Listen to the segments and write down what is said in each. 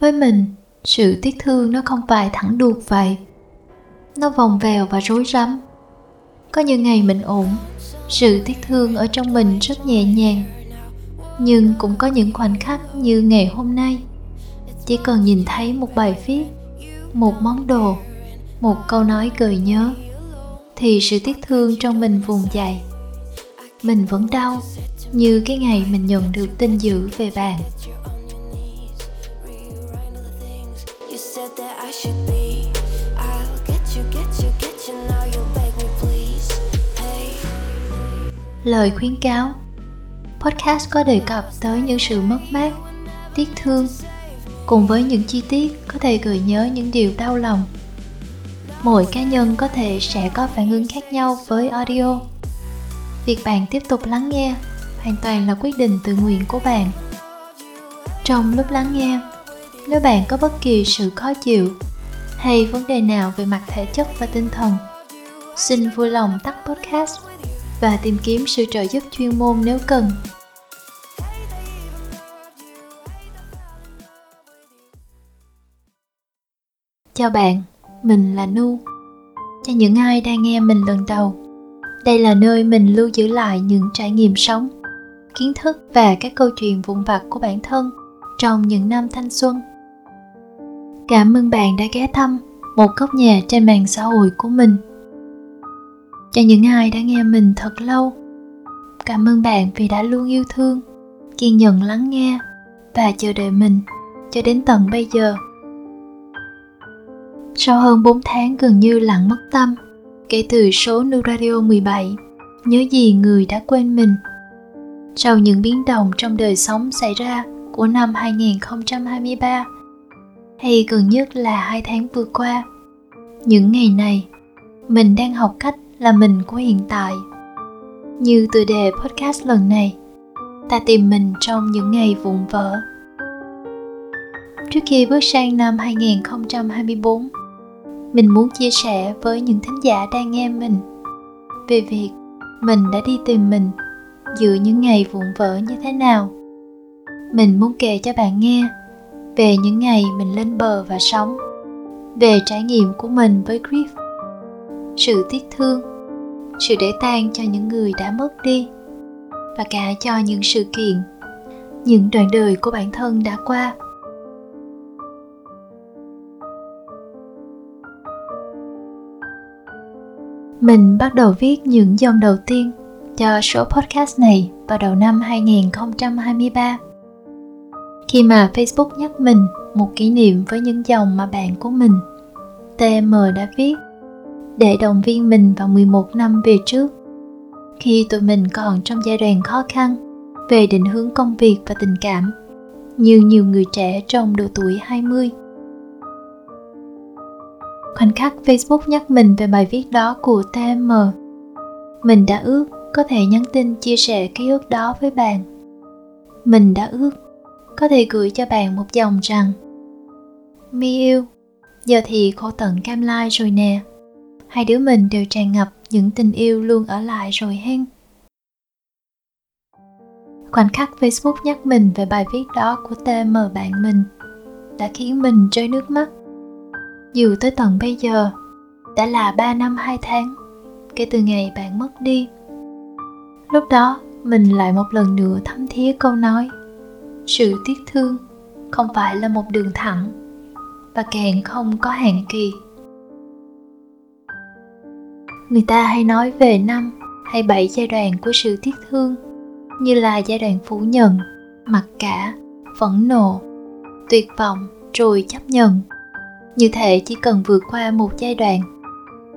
với mình, sự tiếc thương nó không phải thẳng đuột vậy. Nó vòng vèo và rối rắm. Có những ngày mình ổn, sự tiếc thương ở trong mình rất nhẹ nhàng. Nhưng cũng có những khoảnh khắc như ngày hôm nay. Chỉ cần nhìn thấy một bài viết, một món đồ, một câu nói cười nhớ, thì sự tiếc thương trong mình vùng dậy. Mình vẫn đau như cái ngày mình nhận được tin dữ về bạn. Lời khuyến cáo. Podcast có đề cập tới những sự mất mát, tiếc thương, cùng với những chi tiết có thể gợi nhớ những điều đau lòng. Mỗi cá nhân có thể sẽ có phản ứng khác nhau với audio. Việc bạn tiếp tục lắng nghe hoàn toàn là quyết định tự nguyện của bạn. Trong lúc lắng nghe nếu bạn có bất kỳ sự khó chịu hay vấn đề nào về mặt thể chất và tinh thần, xin vui lòng tắt podcast và tìm kiếm sự trợ giúp chuyên môn nếu cần. Chào bạn, mình là nu. Cho những ai đang nghe mình lần đầu, đây là nơi mình lưu giữ lại những trải nghiệm sống, kiến thức và các câu chuyện vụn vặt của bản thân trong những năm thanh xuân cảm ơn bạn đã ghé thăm một góc nhà trên mạng xã hội của mình. Cho những ai đã nghe mình thật lâu, cảm ơn bạn vì đã luôn yêu thương, kiên nhẫn lắng nghe và chờ đợi mình cho đến tận bây giờ. Sau hơn 4 tháng gần như lặng mất tâm, kể từ số Nu Radio 17 Nhớ gì người đã quên mình? Sau những biến động trong đời sống xảy ra của năm 2023 hay gần nhất là hai tháng vừa qua. Những ngày này, mình đang học cách là mình của hiện tại. Như từ đề podcast lần này, ta tìm mình trong những ngày vụn vỡ. Trước khi bước sang năm 2024 mình muốn chia sẻ với những thính giả đang nghe mình về việc mình đã đi tìm mình giữa những ngày vụn vỡ như thế nào. Mình muốn kể cho bạn nghe về những ngày mình lên bờ và sống. Về trải nghiệm của mình với grief. Sự tiếc thương. Sự để tan cho những người đã mất đi. Và cả cho những sự kiện. Những đoạn đời của bản thân đã qua. Mình bắt đầu viết những dòng đầu tiên cho số podcast này vào đầu năm 2023. Khi mà Facebook nhắc mình một kỷ niệm với những dòng mà bạn của mình, TM đã viết để động viên mình vào 11 năm về trước. Khi tụi mình còn trong giai đoạn khó khăn về định hướng công việc và tình cảm, như nhiều người trẻ trong độ tuổi 20 khoảnh khắc facebook nhắc mình về bài viết đó của tm mình đã ước có thể nhắn tin chia sẻ ký ức đó với bạn. Mình đã ước có thể gửi cho bạn một dòng rằng mi yêu giờ thì khổ tận cam lai rồi nè. Hai đứa mình đều tràn ngập những tình yêu luôn ở lại rồi hen. Khoảnh khắc facebook nhắc mình về bài viết đó của tm bạn mình đã khiến mình rơi nước mắt. Dù tới tận bây giờ đã là 3 năm 2 tháng kể từ ngày bạn mất đi. Lúc đó, mình lại một lần nữa thấm thía câu nói. Sự tiếc thương không phải là một đường thẳng và càng không có hạn kỳ. Người ta hay nói về năm hay bảy giai đoạn của sự tiếc thương như là giai đoạn phủ nhận, mặc cả, phẫn nộ, tuyệt vọng rồi chấp nhận như thể chỉ cần vượt qua một giai đoạn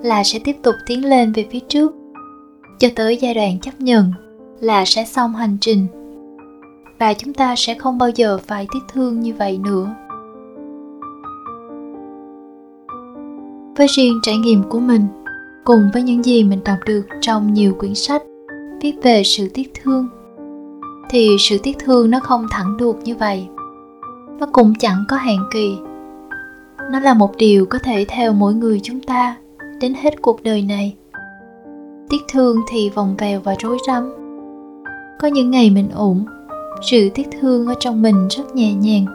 là sẽ tiếp tục tiến lên về phía trước cho tới giai đoạn chấp nhận là sẽ xong hành trình và chúng ta sẽ không bao giờ phải tiếc thương như vậy nữa. Với riêng trải nghiệm của mình, cùng với những gì mình đọc được trong nhiều quyển sách viết về sự tiếc thương, thì sự tiếc thương nó không thẳng đuột như vậy. Nó cũng chẳng có hạn kỳ. Nó là một điều có thể theo mỗi người chúng ta đến hết cuộc đời này. Tiếc thương thì vòng vèo và rối rắm. Có những ngày mình ổn sự tiếc thương ở trong mình rất nhẹ nhàng.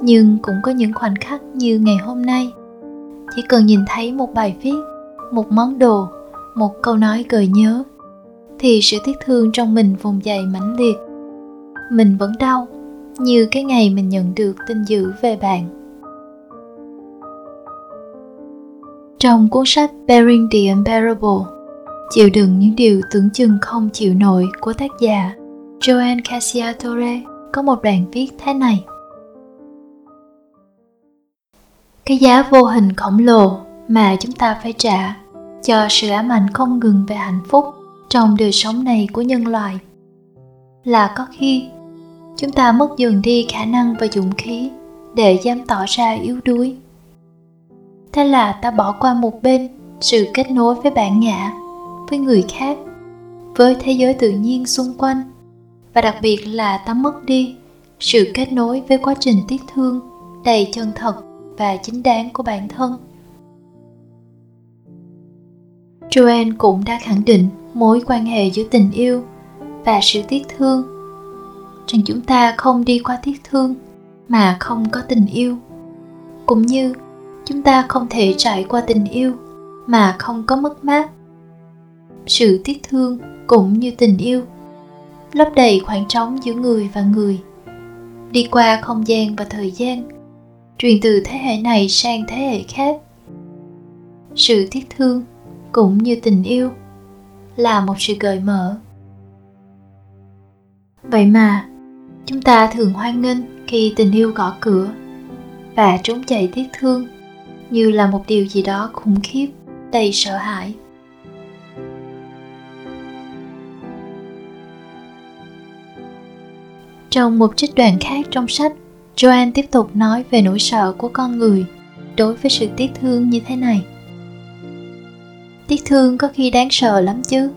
Nhưng cũng có những khoảnh khắc như ngày hôm nay. Chỉ cần nhìn thấy một bài viết, một món đồ, một câu nói gợi nhớ, thì sự tiếc thương trong mình vùng dậy mãnh liệt. Mình vẫn đau, như cái ngày mình nhận được tin dữ về bạn. Trong cuốn sách Bearing the Unbearable, chịu đựng những điều tưởng chừng không chịu nổi của tác giả Joan Casiatore có một đoạn viết thế này. Cái giá vô hình khổng lồ mà chúng ta phải trả cho sự ám ảnh không ngừng về hạnh phúc trong đời sống này của nhân loại là có khi chúng ta mất dần đi khả năng và dũng khí để dám tỏ ra yếu đuối. Thế là ta bỏ qua một bên sự kết nối với bản ngã, với người khác, với thế giới tự nhiên xung quanh và đặc biệt là ta mất đi. Sự kết nối với quá trình tiếc thương đầy chân thật và chính đáng của bản thân. Joanne cũng đã khẳng định mối quan hệ giữa tình yêu và sự tiếc thương. Rằng chúng ta không đi qua tiếc thương mà không có tình yêu. Cũng như chúng ta không thể trải qua tình yêu mà không có mất mát. Sự tiếc thương cũng như tình yêu lấp đầy khoảng trống giữa người và người. Đi qua không gian và thời gian, truyền từ thế hệ này sang thế hệ khác. Sự tiếc thương cũng như tình yêu là một sự gợi mở. Vậy mà, chúng ta thường hoan nghênh khi tình yêu gõ cửa và trốn chạy tiếc thương như là một điều gì đó khủng khiếp, đầy sợ hãi. Trong một trích đoạn khác trong sách joanne tiếp tục nói về nỗi sợ của con người đối với sự tiếc thương như thế này. Tiếc thương có khi đáng sợ lắm chứ.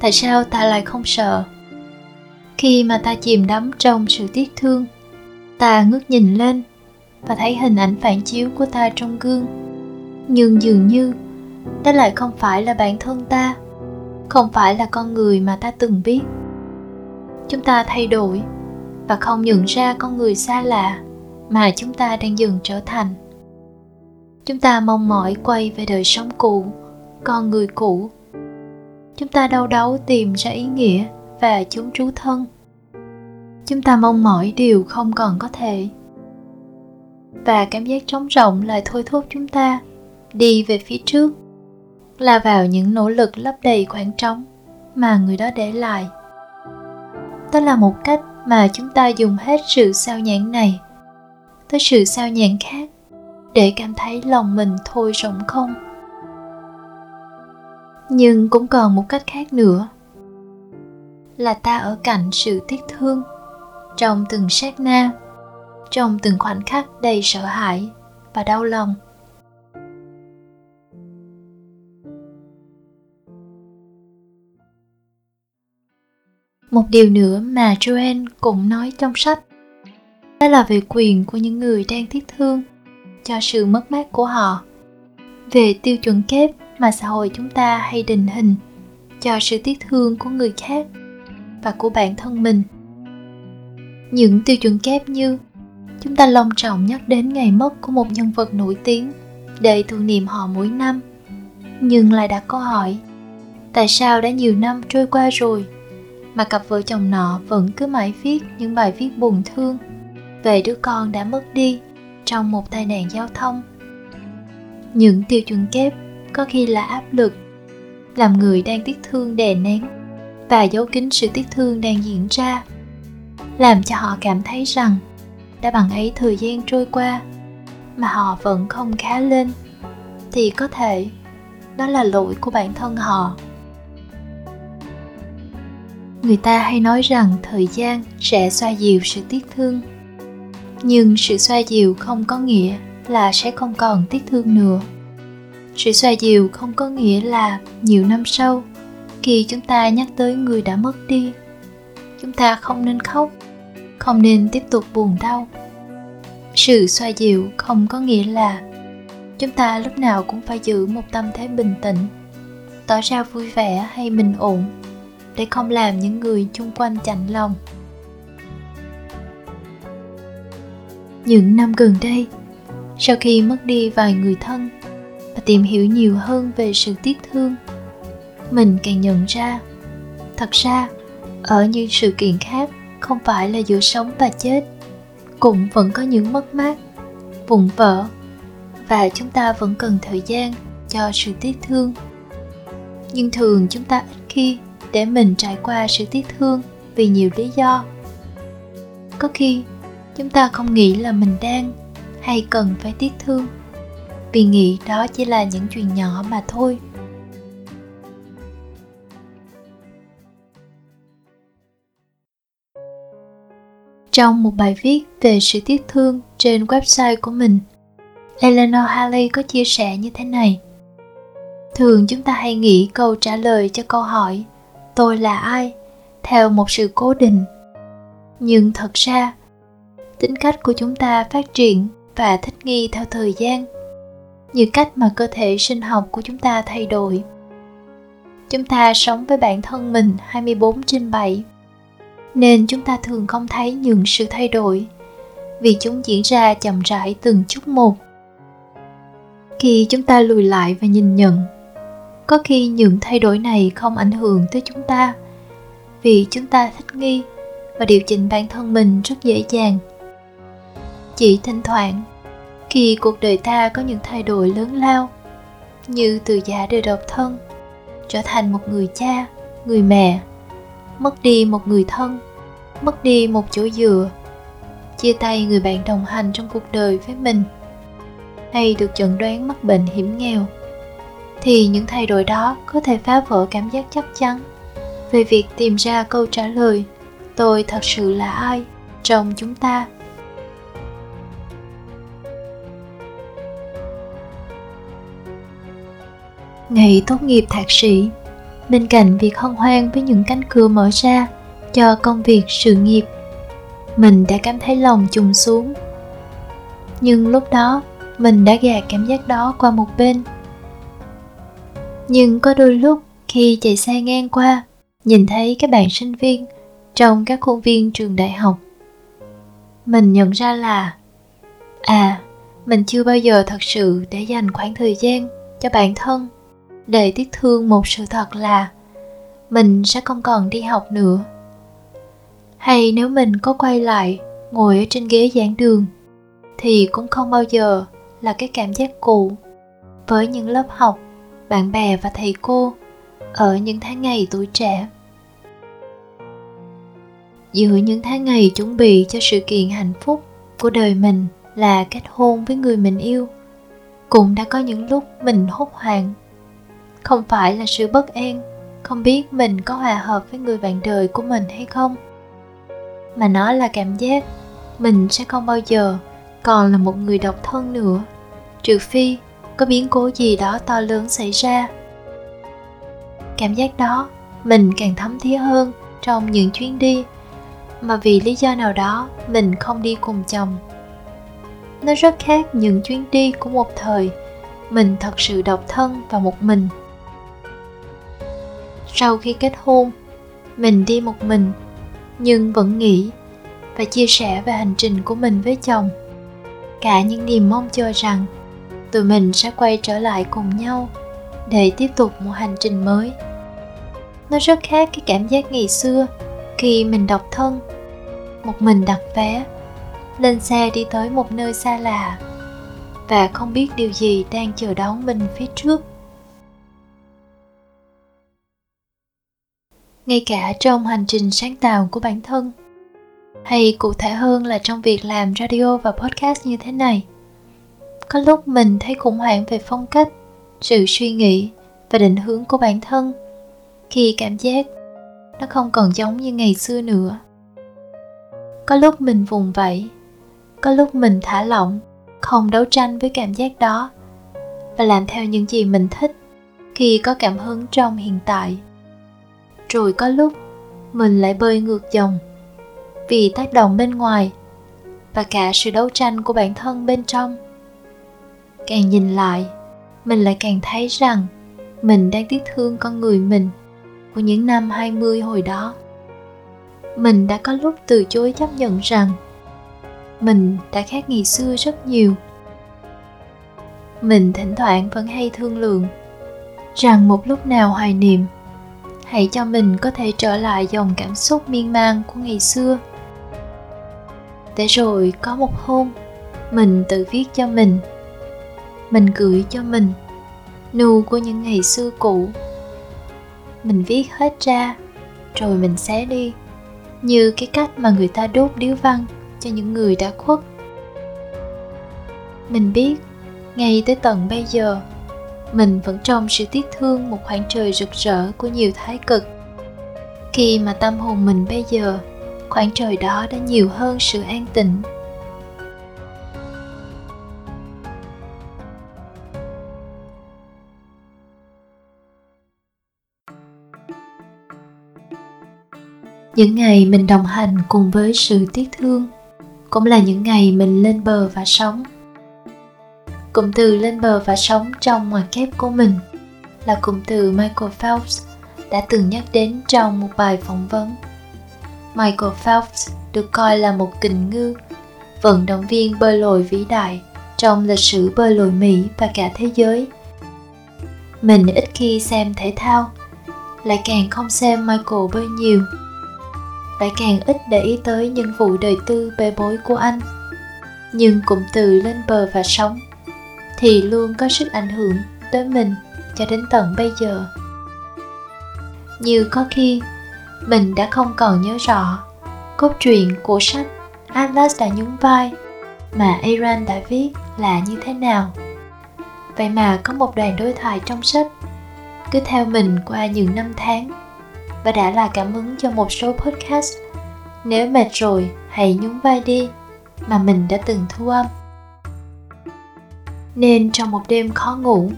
Tại sao ta lại không sợ? Khi mà ta chìm đắm trong sự tiếc thương, ta ngước nhìn lên và thấy hình ảnh phản chiếu của ta trong gương. Nhưng dường như, đó lại không phải là bản thân ta, không phải là con người mà ta từng biết. Chúng ta thay đổi và không nhận ra con người xa lạ mà chúng ta đang dần trở thành. Chúng ta mong mỏi quay về đời sống cũ, con người cũ. Chúng ta đau đáu tìm ra ý nghĩa và chúng trú thân. Chúng ta mong mỏi điều không còn có thể. Và cảm giác trống rỗng lại thôi thúc chúng ta đi về phía trước, là vào những nỗ lực lấp đầy khoảng trống mà người đó để lại. Đó là một cách mà chúng ta dùng hết sự sao nhãn này tới sự sao nhãn khác để cảm thấy lòng mình thôi rỗng không. Nhưng cũng còn một cách khác nữa, là ta ở cạnh sự tiếc thương trong từng sát na, trong từng khoảnh khắc đầy sợ hãi và đau lòng. Một điều nữa mà joanne cũng nói trong sách, đó là về quyền của những người đang tiếc thương cho sự mất mát của họ. Về tiêu chuẩn kép mà xã hội chúng ta hay định hình cho sự tiếc thương của người khác và của bản thân mình. Những tiêu chuẩn kép như chúng ta long trọng nhắc đến ngày mất của một nhân vật nổi tiếng để tưởng niệm họ mỗi năm. Nhưng lại đặt câu hỏi, tại sao đã nhiều năm trôi qua rồi mà cặp vợ chồng nọ vẫn cứ mãi viết những bài viết buồn thương. Về đứa con đã mất đi trong một tai nạn giao thông. Những tiêu chuẩn kép có khi là áp lực, làm người đang tiếc thương đè nén và giấu kín sự tiếc thương đang diễn ra, làm cho họ cảm thấy rằng đã bằng ấy thời gian trôi qua mà họ vẫn không khá lên, thì có thể đó là lỗi của bản thân họ người ta hay nói rằng thời gian sẽ xoa dịu sự tiếc thương. Nhưng sự xoa dịu không có nghĩa là sẽ không còn tiếc thương nữa. Sự xoa dịu không có nghĩa là nhiều năm sau, khi chúng ta nhắc tới người đã mất đi, chúng ta không nên khóc, không nên tiếp tục buồn đau. Sự xoa dịu không có nghĩa là chúng ta lúc nào cũng phải giữ một tâm thế bình tĩnh, tỏ ra vui vẻ hay bình ổn để không làm những người chung quanh chạnh lòng. Những năm gần đây, sau khi mất đi vài người thân và tìm hiểu nhiều hơn về sự tiếc thương, mình càng nhận ra, thật ra, ở những sự kiện khác không phải là giữa sống và chết, cũng vẫn có những mất mát, vụn vỡ và chúng ta vẫn cần thời gian cho sự tiếc thương. Nhưng thường chúng ta ít khi để mình trải qua sự tiếc thương vì nhiều lý do. Có khi, chúng ta không nghĩ là mình đang hay cần phải tiếc thương, vì nghĩ đó chỉ là những chuyện nhỏ mà thôi. Trong một bài viết về sự tiếc thương trên website của mình, eleanor haley có chia sẻ như thế này. Thường chúng ta hay nghĩ câu trả lời cho câu hỏi tôi là ai theo một sự cố định nhưng thật ra tính cách của chúng ta phát triển và thích nghi theo thời gian như cách mà cơ thể sinh học của chúng ta thay đổi. Chúng ta sống với bản thân mình 24 trên 7 nên chúng ta thường không thấy những sự thay đổi vì chúng diễn ra chậm rãi từng chút một. Khi chúng ta lùi lại và nhìn nhận, có khi những thay đổi này không ảnh hưởng tới chúng ta. Vì chúng ta thích nghi và điều chỉnh bản thân mình rất dễ dàng. Chỉ thỉnh thoảng, khi cuộc đời ta có những thay đổi lớn lao, như từ giả đời độc thân, trở thành một người cha, người mẹ, mất đi một người thân, mất đi một chỗ dựa, chia tay người bạn đồng hành trong cuộc đời với mình, hay được chẩn đoán mắc bệnh hiểm nghèo thì những thay đổi đó có thể phá vỡ cảm giác chắc chắn. Về việc tìm ra câu trả lời, tôi thật sự là ai trong chúng ta? Ngày tốt nghiệp thạc sĩ, bên cạnh việc hân hoan với những cánh cửa mở ra cho công việc sự nghiệp, mình đã cảm thấy lòng trùng xuống. Nhưng lúc đó, mình đã gạt cảm giác đó qua một bên nhưng có đôi lúc khi chạy xe ngang qua, nhìn thấy các bạn sinh viên trong các khuôn viên trường đại học, mình nhận ra là à mình chưa bao giờ thật sự để dành khoảng thời gian cho bản thân để tiếc thương một sự thật là mình sẽ không còn đi học nữa. Hay nếu mình có quay lại ngồi ở trên ghế giảng đường, thì cũng không bao giờ là cái cảm giác cũ với những lớp học bạn bè và thầy cô ở những tháng ngày tuổi trẻ. Giữa những tháng ngày chuẩn bị cho sự kiện hạnh phúc của đời mình là kết hôn với người mình yêu, cũng đã có những lúc mình hốt hoảng. Không phải là sự bất an, không biết mình có hòa hợp với người bạn đời của mình hay không, mà nó là cảm giác mình sẽ không bao giờ còn là một người độc thân nữa, trừ phi có biến cố gì đó to lớn xảy ra. Cảm giác đó, mình càng thấm thía hơn trong những chuyến đi, mà vì lý do nào đó, mình không đi cùng chồng. Nó rất khác những chuyến đi của một thời, mình thật sự độc thân và một mình. Sau khi kết hôn, mình đi một mình, nhưng vẫn nghĩ và chia sẻ về hành trình của mình với chồng. Cả những niềm mong chờ rằng tụi mình sẽ quay trở lại cùng nhau để tiếp tục một hành trình mới. Nó rất khác cái cảm giác ngày xưa khi mình độc thân, một mình đặt vé, lên xe đi tới một nơi xa lạ và không biết điều gì đang chờ đón mình phía trước. Ngay cả trong hành trình sáng tạo của bản thân, hay cụ thể hơn là trong việc làm radio và podcast như thế này có lúc mình thấy khủng hoảng về phong cách, sự suy nghĩ và định hướng của bản thân, khi cảm giác nó không còn giống như ngày xưa nữa. Có lúc mình vùng vẫy, có lúc mình thả lỏng, không đấu tranh với cảm giác đó và làm theo những gì mình thích khi có cảm hứng trong hiện tại. Rồi có lúc mình lại bơi ngược dòng vì tác động bên ngoài và cả sự đấu tranh của bản thân bên trong càng nhìn lại, mình lại càng thấy rằng mình đang tiếc thương con người mình của những năm 20 hồi đó. Mình đã có lúc từ chối chấp nhận rằng mình đã khác ngày xưa rất nhiều mình thỉnh thoảng vẫn hay thương lượng rằng một lúc nào hoài niệm, hãy cho mình có thể trở lại dòng cảm xúc miên man của ngày xưa để rồi có một hôm, mình tự viết cho mình mình gửi cho mình nù của những ngày xưa cũ. Mình viết hết ra, rồi mình xé đi. Như cái cách mà người ta đốt điếu văn cho những người đã khuất. Mình biết, ngay tới tận bây giờ, mình vẫn trong sự tiếc thương một khoảng trời rực rỡ của nhiều thái cực. Khi mà tâm hồn mình bây giờ, khoảng trời đó đã nhiều hơn sự an tĩnh. Những ngày mình đồng hành cùng với sự tiếc thương cũng là những ngày mình lên bờ và sống. Cụm từ lên bờ và sống trong ngoặc kép của mình là cụm từ michael phelps đã từng nhắc đến trong một bài phỏng vấn. Michael phelps được coi là một kình ngư, vận động viên bơi lội vĩ đại trong lịch sử bơi lội mỹ và cả thế giới. Mình ít khi xem thể thao, lại càng không xem michael bơi nhiều lại càng ít để ý tới những vụ đời tư bê bối của anh. Nhưng cụm từ lên bờ và sống thì luôn có sức ảnh hưởng tới mình cho đến tận bây giờ. Như có khi mình đã không còn nhớ rõ cốt truyện của sách Atlas đã nhún vai mà Iran đã viết là như thế nào. Vậy mà có một đoạn đối thoại trong sách cứ theo mình qua những năm tháng và đã là cảm hứng cho một số podcast. Nếu mệt rồi, hãy nhún vai đi, mà mình đã từng thu âm. Nên trong một đêm khó ngủ,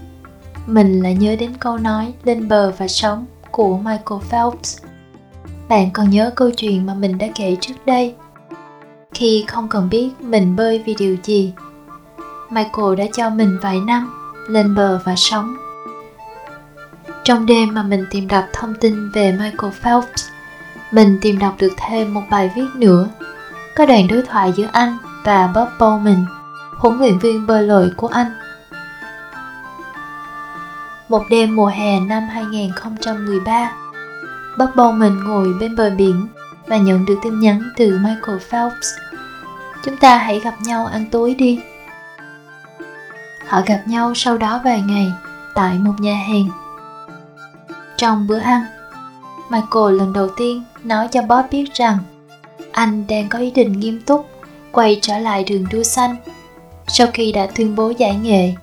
mình lại nhớ đến câu nói lên bờ và sống của michael phelps. Bạn còn nhớ câu chuyện mà mình đã kể trước đây? Khi không cần biết mình bơi vì điều gì, michael đã cho mình vài năm lên bờ và sống trong đêm mà mình tìm đọc thông tin về Michael Phelps, mình tìm đọc được thêm một bài viết nữa, có đoạn đối thoại giữa anh và Bob Bowman, huấn luyện viên bơi lội của anh. Một đêm mùa hè năm 2013, Bob Bowman ngồi bên bờ biển và nhận được tin nhắn từ Michael Phelps. Chúng ta hãy gặp nhau ăn tối đi. Họ gặp nhau sau đó vài ngày tại một nhà hàng trong bữa ăn, Michael lần đầu tiên nói cho Bob biết rằng anh đang có ý định nghiêm túc quay trở lại đường đua xanh sau khi đã tuyên bố giải nghệ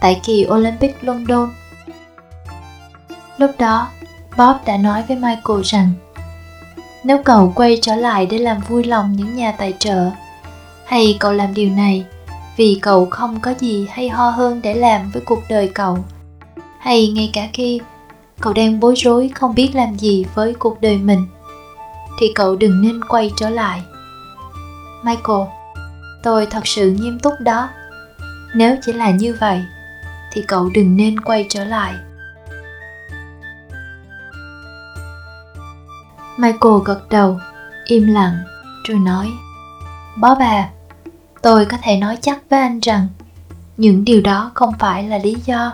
tại kỳ Olympic London. Lúc đó, Bob đã nói với Michael rằng nếu cậu quay trở lại để làm vui lòng những nhà tài trợ hay cậu làm điều này vì cậu không có gì hay ho hơn để làm với cuộc đời cậu hay ngay cả khi cậu đang bối rối không biết làm gì với cuộc đời mình. Thì cậu đừng nên quay trở lại. Michael, tôi thật sự nghiêm túc đó. Nếu chỉ là như vậy, thì cậu đừng nên quay trở lại. Michael gật đầu, im lặng, rồi nói, bó bà, tôi có thể nói chắc với anh rằng, những điều đó không phải là lý do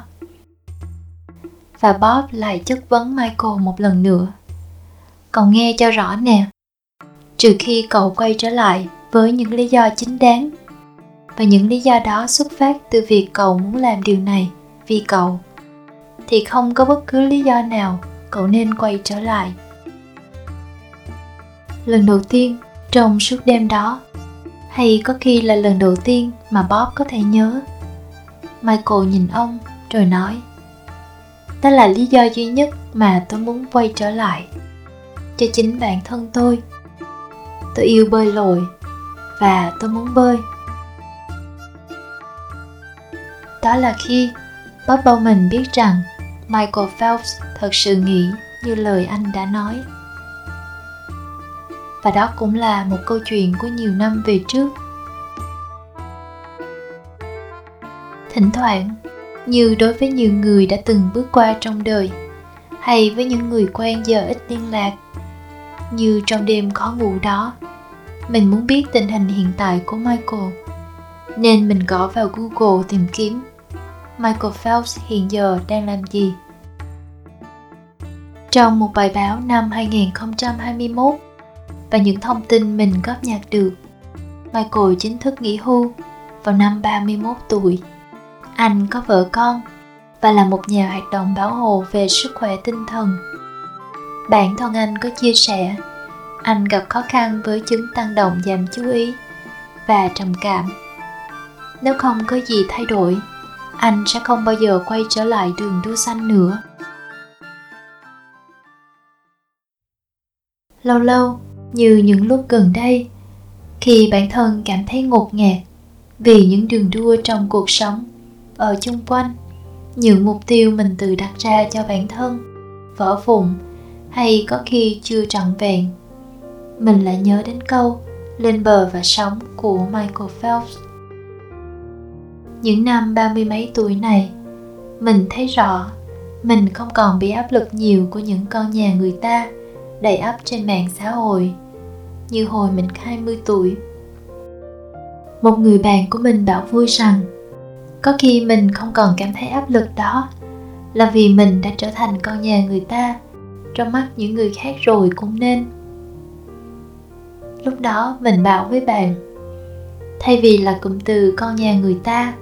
và Bob lại chất vấn Michael một lần nữa. Cậu nghe cho rõ nè. Trừ khi cậu quay trở lại với những lý do chính đáng và những lý do đó xuất phát từ việc cậu muốn làm điều này vì cậu thì không có bất cứ lý do nào cậu nên quay trở lại lần đầu tiên trong suốt đêm đó, hay có khi là lần đầu tiên mà bob có thể nhớ, michael nhìn ông rồi nói đó là lý do duy nhất mà tôi muốn quay trở lại cho chính bản thân tôi tôi yêu bơi lội và tôi muốn bơi đó là khi Bob Bowman biết rằng Michael Phelps thật sự nghĩ như lời anh đã nói. Và đó cũng là một câu chuyện của nhiều năm về trước. Thỉnh thoảng, như đối với nhiều người đã từng bước qua trong đời hay với những người quen giờ ít liên lạc như trong đêm khó ngủ đó mình muốn biết tình hình hiện tại của Michael, nên mình gõ vào Google tìm kiếm Michael Phelps hiện giờ đang làm gì. Trong một bài báo năm 2021 và những thông tin mình góp nhặt được, Michael chính thức nghỉ hưu vào năm 31 tuổi. Anh có vợ con và là một nhà hoạt động bảo hộ về sức khỏe tinh thần. Bản thân anh có chia sẻ, anh gặp khó khăn với chứng tăng động giảm chú ý và trầm cảm. Nếu không có gì thay đổi, anh sẽ không bao giờ quay trở lại đường đua xanh nữa. Lâu lâu, như những lúc gần đây, khi bản thân cảm thấy ngột ngạt vì những đường đua trong cuộc sống ở chung quanh. Những mục tiêu mình tự đặt ra cho bản thân, vỡ vụn hay có khi chưa trọn vẹn. Mình lại nhớ đến câu lên bờ và sống của Michael Phelps. Những năm ba mươi mấy tuổi này, mình thấy rõ mình không còn bị áp lực nhiều của những con nhà người ta đầy ắp trên mạng xã hội như hồi mình 20 tuổi. Một người bạn của mình bảo vui rằng có khi mình không còn cảm thấy áp lực đó. Là vì mình đã trở thành con nhà người ta. Trong mắt những người khác rồi cũng nên. Lúc đó mình bảo với bạn, thay vì là cụm từ con nhà người ta,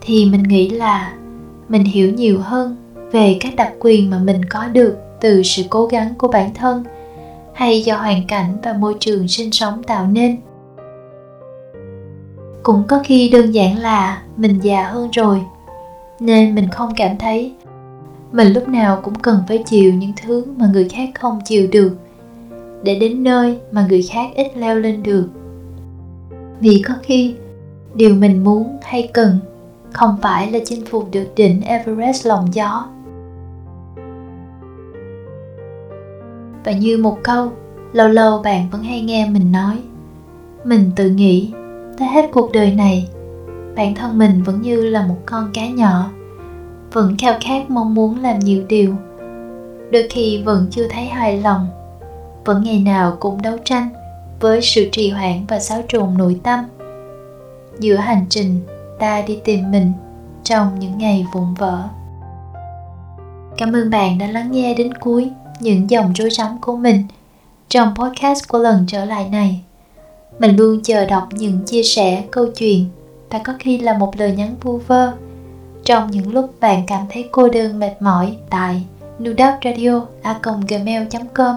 thì mình nghĩ là mình hiểu nhiều hơn về các đặc quyền mà mình có được từ sự cố gắng của bản thân hay do hoàn cảnh và môi trường sinh sống tạo nên cũng có khi đơn giản là mình già hơn rồi, nên mình không cảm thấy mình lúc nào cũng cần phải chịu những thứ mà người khác không chịu được, để đến nơi mà người khác ít leo lên được. Vì có khi điều mình muốn hay cần không phải là chinh phục được đỉnh everest lòng gió. Và như một câu lâu lâu bạn vẫn hay nghe mình nói, mình tự nghĩ tới hết cuộc đời này, bản thân mình vẫn như là một con cá nhỏ, vẫn khao khát mong muốn làm nhiều điều. Đôi khi vẫn chưa thấy hài lòng, vẫn ngày nào cũng đấu tranh với sự trì hoãn và xáo trộn nội tâm. Giữa hành trình, ta đi tìm mình trong những ngày vụn vỡ. Cảm ơn bạn đã lắng nghe đến cuối những dòng rối rắm của mình trong podcast của lần trở lại này mình luôn chờ đọc những chia sẻ câu chuyện. Và có khi là một lời nhắn vu vơ. Trong những lúc bạn cảm thấy cô đơn mệt mỏi tại nudapradio.gmail.com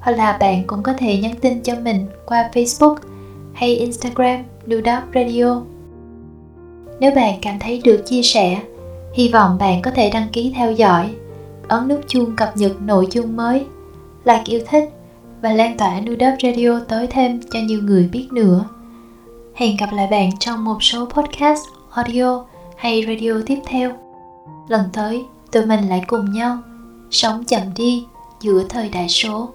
hoặc là bạn cũng có thể nhắn tin cho mình qua Facebook hay Instagram Nudap Radio. Nếu bạn cảm thấy được chia sẻ, hy vọng bạn có thể đăng ký theo dõi, ấn nút chuông cập nhật nội dung mới, like yêu thích và lan tỏa Nudap Radio tới thêm cho nhiều người biết nữa. Hẹn gặp lại bạn trong một số podcast, audio hay radio tiếp theo. Lần tới, tụi mình lại cùng nhau sống chậm đi giữa thời đại số.